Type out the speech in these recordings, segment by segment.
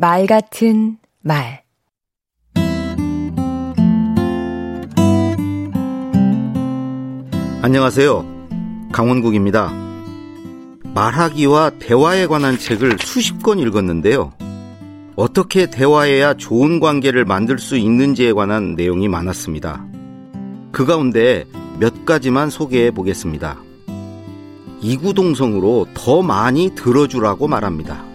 말 같은 말 안녕하세요. 강원국입니다. 말하기와 대화에 관한 책을 수십 권 읽었는데요. 어떻게 대화해야 좋은 관계를 만들 수 있는지에 관한 내용이 많았습니다. 그 가운데 몇 가지만 소개해 보겠습니다. 이구동성으로 더 많이 들어주라고 말합니다.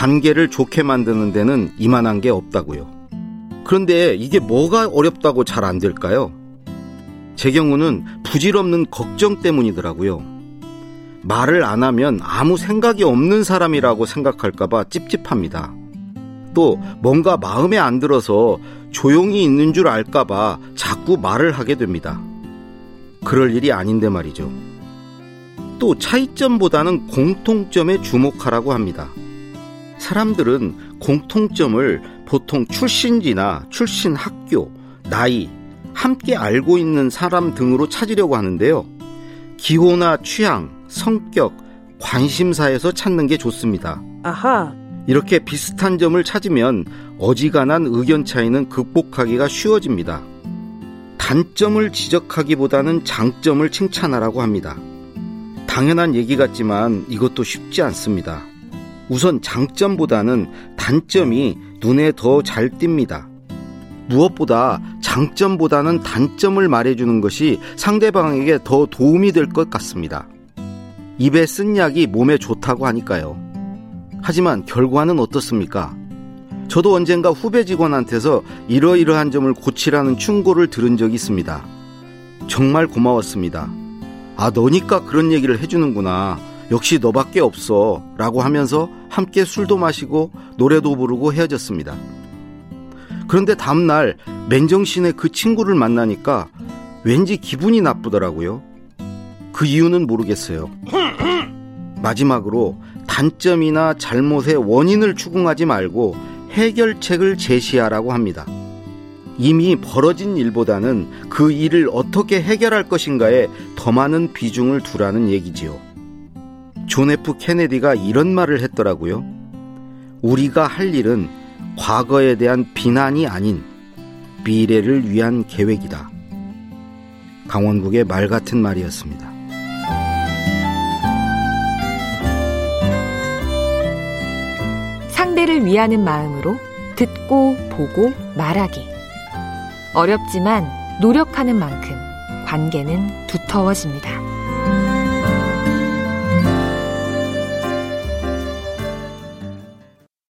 관계를 좋게 만드는 데는 이만한 게 없다고요. 그런데 이게 뭐가 어렵다고 잘 안 될까요? 제 경우는 부질없는 걱정 때문이더라고요. 말을 안 하면 아무 생각이 없는 사람이라고 생각할까봐 찝찝합니다. 또 뭔가 마음에 안 들어서 조용히 있는 줄 알까봐 자꾸 말을 하게 됩니다. 그럴 일이 아닌데 말이죠. 또 차이점보다는 공통점에 주목하라고 합니다. 사람들은 공통점을 보통 출신지나 출신 학교, 나이, 함께 알고 있는 사람 등으로 찾으려고 하는데요. 기호나 취향, 성격, 관심사에서 찾는 게 좋습니다. 아하. 이렇게 비슷한 점을 찾으면 어지간한 의견 차이는 극복하기가 쉬워집니다. 단점을 지적하기보다는 장점을 칭찬하라고 합니다. 당연한 얘기 같지만 이것도 쉽지 않습니다. 우선 장점보다는 단점이 눈에 더 잘 띕니다. 무엇보다 장점보다는 단점을 말해주는 것이 상대방에게 더 도움이 될 것 같습니다. 입에 쓴 약이 몸에 좋다고 하니까요. 하지만 결과는 어떻습니까? 저도 언젠가 후배 직원한테서 이러이러한 점을 고치라는 충고를 들은 적이 있습니다. 정말 고마웠습니다. 아, 너니까 그런 얘기를 해주는구나. 역시 너밖에 없어. 라고 하면서 함께 술도 마시고 노래도 부르고 헤어졌습니다. 그런데 다음날 맨정신에 그 친구를 만나니까 왠지 기분이 나쁘더라고요. 그 이유는 모르겠어요. 마지막으로 단점이나 잘못의 원인을 추궁하지 말고 해결책을 제시하라고 합니다. 이미 벌어진 일보다는 그 일을 어떻게 해결할 것인가에 더 많은 비중을 두라는 얘기지요. 존 F 케네디가 이런 말을 했더라고요. 우리가 할 일은 과거에 대한 비난이 아닌 미래를 위한 계획이다. 강원국의 말 같은 말이었습니다. 상대를 위하는 마음으로 듣고 보고 말하기. 어렵지만 노력하는 만큼 관계는 두터워집니다.